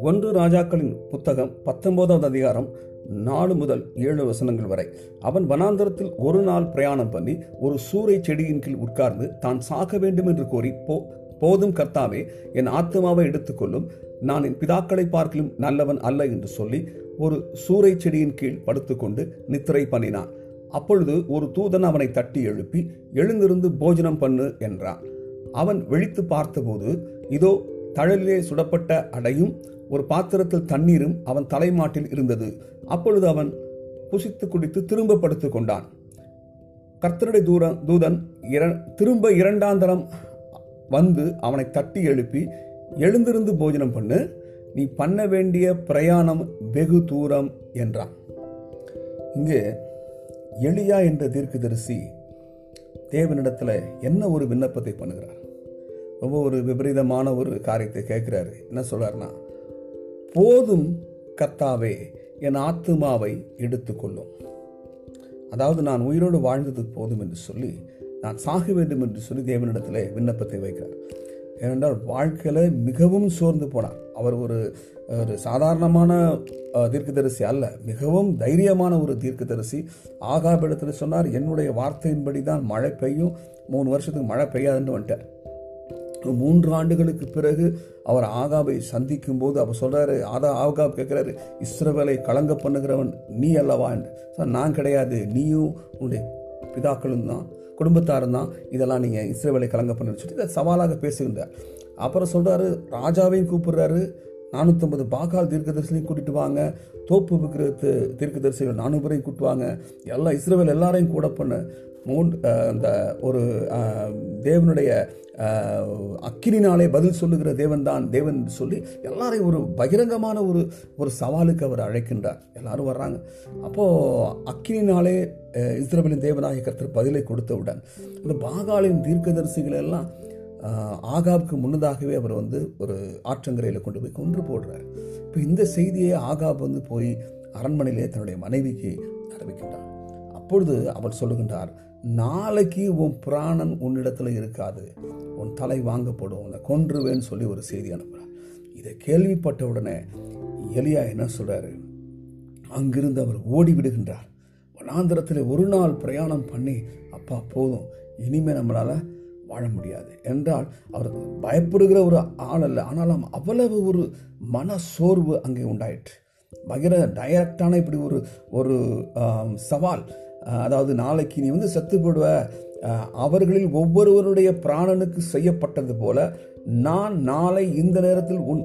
ஒன்று ராஜாக்களின் புத்தகம் பத்தொன்பதாவது அதிகாரம் நாலு முதல் ஏழு வசனங்கள் வரை. அவன் வனாந்தரத்தில் ஒரு நாள் பிரயாணம் பண்ணி ஒரு சூறை செடியின் கீழ் உட்கார்ந்து தான் சாக வேண்டும் என்று கோரி போ போதும் கர்த்தாவே என் ஆத்மாவை எடுத்துக்கொள்ளும் நான் என் பிதாக்களை பார்க்கலும் நல்லவன் அல்ல என்று சொல்லி ஒரு சூறை செடியின் கீழ் படுத்துக்கொண்டு நித்திரை பண்ணினான். அப்பொழுது ஒரு தூதன் அவனை தட்டி எழுப்பி எழுந்திருந்து போஜனம் பண்ணு என்றான். அவன் விழித்து பார்த்தபோது இதோ தழலிலே சுடப்பட்ட அடையும் ஒரு பாத்திரத்தில் தண்ணீரும் அவன் தலைமாட்டில் இருந்தது. அப்பொழுது அவன் புசித்து குடித்து திரும்ப படுத்து கொண்டான். கர்த்தருடைய தூரம் தூதன் இர- திரும்ப இரண்டாந்தரம் வந்து அவனை தட்டி எழுப்பி எழுந்திருந்து போஜனம் பண்ணு நீ பண்ண வேண்டிய பிரயாணம் வெகு தூரம் என்றான். இங்கே எளியா என்ற தீர்க்கதரிசி தேவனிடத்தில் என்ன ஒரு விண்ணப்பத்தை பண்ணுகிறார்? ரொம்ப ஒரு விபரீதமான ஒரு காரியத்தை கேட்குறாரு. என்ன சொல்கிறார்னா போதும் கர்த்தாவே என் ஆத்துமாவை எடுத்துக்கொள்ளும். அதாவது நான் உயிரோடு வாழ்ந்தது போதும் என்று சொல்லி நான் சாக வேண்டும் என்று சொல்லி தேவனிடத்தில் விண்ணப்பத்தை வைக்கிறார். ஏனென்றால் வாழ்க்கையில் மிகவும் சோர்ந்து போனார். அவர் ஒரு ஒரு சாதாரணமான தீர்க்கதரிசி அல்ல. மிகவும் தைரியமான ஒரு தீர்க்கதரிசி. ஆகாபிடத்தில் சொன்னார் என்னுடைய வார்த்தையின்படி தான் மழை பெய்யும். மூணு வருஷத்துக்கு மழை பெய்யாதுன்னு வந்துட்டார். மூன்று ஆண்டுகளுக்கு பிறகு அவர் ஆகாபை சந்திக்கும் போது அவர் சொல்கிறாரு ஆதா ஆகாப் கேட்குறாரு இஸ்ரவேலை கலங்க பண்ணுகிறவன் நீ அல்லவா? என்று. நான் கிடையாது. நீயும் உன்னுடைய பிதாக்களும் தான் குடும்பத்தாரும் தான் இதெல்லாம் நீங்கள் இஸ்ரேவேலை கலங்க பண்ணு சொல்லி இதை சவாலாக பேசுகின்றார். அப்புறம் சொல்கிறாரு ராஜாவையும் கூப்பிடுறாரு. நானூற்றம்பது பாகால் தீர்க்கதரிசிலையும் கூட்டிட்டு வாங்க. தோப்பு விற்கிற தீர்க்கதரிசிகள் நானூறு பேரையும் கூட்டுவாங்க எல்லா இஸ்ரேவேல் எல்லாரையும் கூட பண்ண. மூன் அந்த ஒரு தேவனுடைய அக்கினினாலே பதில் சொல்லுகிற தேவன் தான் தேவன் சொல்லி எல்லாரையும் ஒரு பகிரங்கமான ஒரு ஒரு சவாலுக்கு அவர் அழைக்கின்றார். எல்லாரும் வர்றாங்க. அப்போது அக்கினினாலே இஸ்ரேலின் தேவனாகிய கருத்தர் பதிலை கொடுத்தவுடன் இந்த பாகாலின் தீர்க்கதரிசிகள் எல்லாம் ஆகாவுக்கு முன்னதாகவே அவர் வந்து ஒரு ஆற்றங்கரையில் கொண்டு போய் கொன்று போடுறார். இப்போ இந்த செய்தியை ஆகாப் வந்து போய் அரண்மனையிலே தன்னுடைய மனைவிக்கு அறிவிக்கின்றார். அப்பொழுது அவர் சொல்லுகின்றார் நாளைக்கு உன் பிராணன் உன்னிடத்துல இருக்காது. உன் தலை வாங்கப்படும் உன்னை கொன்றுவேன்னு சொல்லி ஒரு செய்தி அனுப்புகிறார் இதை கேள்விப்பட்ட உடனே எலியா என்ன சொல்கிறாரு அங்கிருந்து அவர் ஓடி விடுகின்றார். வனாந்திரத்தில் ஒரு நாள் பிரயாணம் பண்ணி அப்பா போதும் இனிமே நம்மளால் வாழ முடியாது. என்றால் அவர் பயப்படுகிற ஒரு ஆள் அல்ல. ஆனாலும் அவ்வளவு ஒரு மன சோர்வு அங்கே உண்டாயிற்று. பகிர டைரக்டான இப்படி ஒரு ஒரு சவால். அதாவது நாளைக்கு நீ வந்து செத்து போடுவ. அவர்களில் ஒவ்வொருவருடைய பிராணனுக்கு செய்யப்பட்டது போல நான் நாளை இந்த நேரத்தில் உன்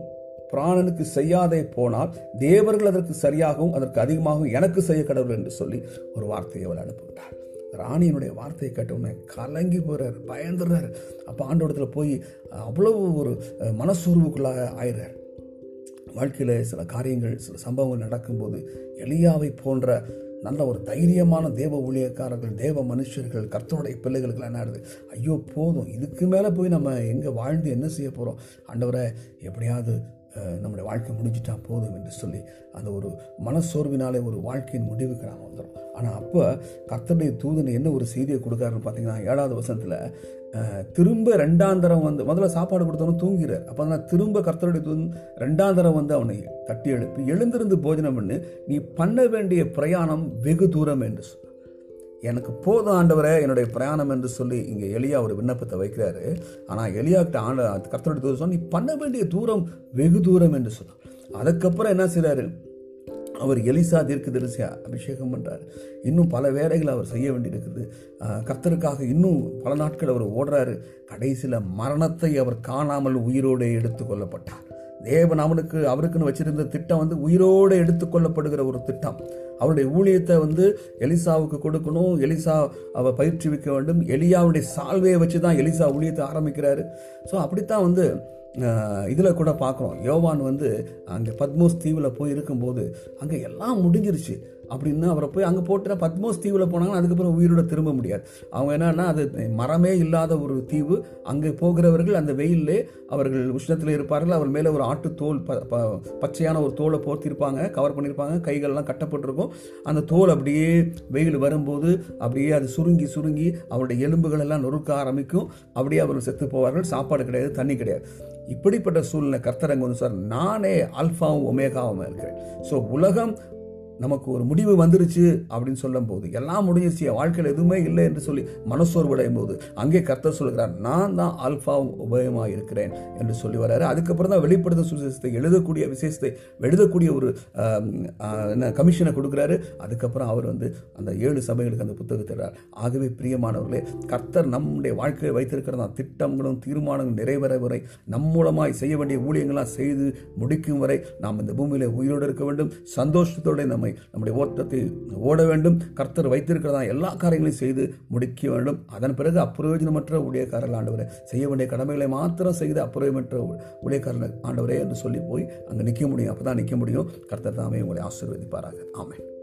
பிராணனுக்கு செய்யாதே போனால் தேவர்கள் அதற்கு சரியாகவும் அதற்கு அதிகமாகவும் எனக்கு செய்ய கடவுள் என்று சொல்லி ஒரு வார்த்தையை அவள் அனுப்புகிறார் ராணியினுடைய வார்த்தையை கேட்ட உடனே கலங்கி போறார் பயந்துடுறார். அப்போ ஆண்டோடத்துல போய் அவ்வளவு ஒரு மனசுருவுக்குள்ளாக ஆயிடுறார். வாழ்க்கையில் சில காரியங்கள் சில சம்பவங்கள் நடக்கும்போது எளியாவை போன்ற நல்ல ஒரு தைரியமான தேவ ஊழியக்காரர்கள் தேவ மனுஷர்கள் கர்த்தருடைய பிள்ளைகளுக்கு என்ன ஆகுது? ஐயோ போதும். இதுக்கு மேலே போய் நம்ம எங்கே வாழ்ந்து என்ன செய்ய போகிறோம் ஆண்டவரை எப்படியாவது நம்முடைய வாழ்க்கை முடிஞ்சிட்டா போதும் என்று சொல்லி அந்த ஒரு மனசோர்வினாலே ஒரு வாழ்க்கையின் முடிவுக்கு நாம் வந்துடும் ஆனால் அப்போ கர்த்தருடைய தூதன் என்ன ஒரு செய்தியை கொடுக்காருன்னு பார்த்தீங்கன்னா ஏழாவது வசனத்தில் திரும்ப ரெண்டாந்தரம் வந்து முதல்ல சாப்பாடு கொடுத்தவனும் தூங்கிறார் அப்போ நான் திரும்ப கர்த்தருடைய தூதன் ரெண்டாந்தரம் வந்து அவனை தட்டி எழுப்பி எழுந்திருந்து போஜனம் பண்ணு நீ பண்ண வேண்டிய பிரயாணம் வெகு தூரம் என்று சொன்னார். எனக்கு போதும் ஆண்டவரே என்னுடைய பிரயாணம் என்று சொல்லி இங்கே எளியா ஒரு விண்ணப்பத்தை வைக்கிறாரு. ஆனால் எலியாக்கிட்ட ஆண்ட கர்த்தனுடைய தூரம் சொன்னா, நீ பண்ண வேண்டிய தூரம் வெகு தூரம் என்று சொன்னார் அதுக்கப்புறம் என்ன செய்கிறாரு அவர் எலிசா தீர்க்கதரிசி அபிஷேகம் பண்ணுறாரு இன்னும் பல வேலைகளை அவர் செய்ய வேண்டியிருக்குது. கர்த்தருக்காக இன்னும் பல நாட்கள் அவர் ஓடுறாரு. கடைசியில் மரணத்தை அவர் காணாமல் உயிரோடு எடுத்து கொள்ளப்பட்டார் தேவன் அவனுக்கு அவருக்குன்னு வச்சிருந்த திட்டம் வந்து உயிரோடு எடுத்துக்கொள்ளப்படுகிற ஒரு திட்டம். அவருடைய ஊழியத்தை வந்து எலிசாவுக்கு கொடுக்கணும். எலிசா அவ பயிற்றுவிக்க வேண்டும். எலியாவுடைய சால்வையை வச்சு தான் எலிசா ஊழியத்தை ஆரம்பிக்கிறாரு. ஸோ அப்படித்தான் வந்து இதில் கூட பார்க்குறோம். யோவான் வந்து அங்கே பத்மோஸ் தீவில் போய் இருக்கும்போது அங்கே எல்லாம் முடிஞ்சிருச்சு. அப்படின்னு அவரை போய் அங்கே போட்டு பத்மோஸ் தீவில் போனாங்கன்னா அதுக்கப்புறம் உயிரோட திரும்ப முடியாது. அவங்க என்னன்னா அது மரமே இல்லாத ஒரு தீவு. அங்கே போகிறவர்கள் அந்த வெயிலே அவர்கள் உஷ்ணத்தில் இருப்பார்கள். அவர் மேலே ஒரு ஆட்டு தோல் ப ப- பச்சையான ஒரு தோலை போர்த்திருப்பாங்க. கவர் பண்ணியிருப்பாங்க கைகள்லாம் கட்டப்பட்டிருக்கும். அந்த தோல் அப்படியே வெயில் வரும்போது அப்படியே அது சுருங்கி சுருங்கி அவருடைய எலும்புகள் எல்லாம் நொறுக்க ஆரம்பிக்கும். அப்படியே அவர்கள் செத்து போவார்கள். சாப்பாடு கிடையாது தண்ணி கிடையாது. இப்படிப்பட்ட சூழ்நிலை கர்த்தரங்க வந்து சார் நானே அல்ஃபாவும் ஒமேகாவும் இருக்கிறேன். ஸோ உலகம் நமக்கு ஒரு முடிவு வந்துருச்சு அப்படின்னு சொல்லும் போது எல்லாம் முடிஞ்சிருச்சு வாழ்க்கையில் எதுவுமே இல்லை என்று சொல்லி மனசோர்வடையும் போது அங்கே கர்த்தர் சொல்கிறார் நான் தான் ஆல்ஃபாவும் உபயமாக இருக்கிறேன் என்று சொல்லி வர்றாரு. அதுக்கப்புறம் தான் வெளிப்படுத்த சுசேஷத்தை எழுதக்கூடிய விசேஷத்தை எழுதக்கூடிய ஒரு என்ன கமிஷனை கொடுக்குறாரு. அதுக்கப்புறம் அவர் வந்து அந்த ஏழு சபைகளுக்கு அந்த புத்தகத்தை ஆகவே பிரியமானவர்களே கர்த்தர் நம்முடைய வாழ்க்கையை வைத்திருக்கிற திட்டங்களும் தீர்மானங்களும் நிறைவேற வரை நம் மூலமாய் செய்ய வேண்டிய ஊழியங்களாக செய்து முடிக்கும் வரை நாம் இந்த பூமியில் உயிரோடு இருக்க வேண்டும். சந்தோஷத்தோடு நம்மை நம்முடைய ஓட்டத்தை ஓட வேண்டும். கர்த்தர் வைத்திருக்கிறதா எல்லா காரியங்களையும் செய்து முடிக்க வேண்டும். அதன் பிறகு அப்பிரயோஜனமற்ற ஊழியக்காரர்கள் ஆண்டவரே செய்ய வேண்டிய கடமைகளை மாத்திரம் செய்து அப்பிரயோஜனமற்ற ஊழியக்காரர்கள் ஆண்டவரே என்று சொல்லி போய் அங்கே நிற்க முடியும். அப்பதான் நிற்க முடியும். கர்த்தர் தாமே உங்களை ஆசீர்வதிப்பாராக. ஆமாம்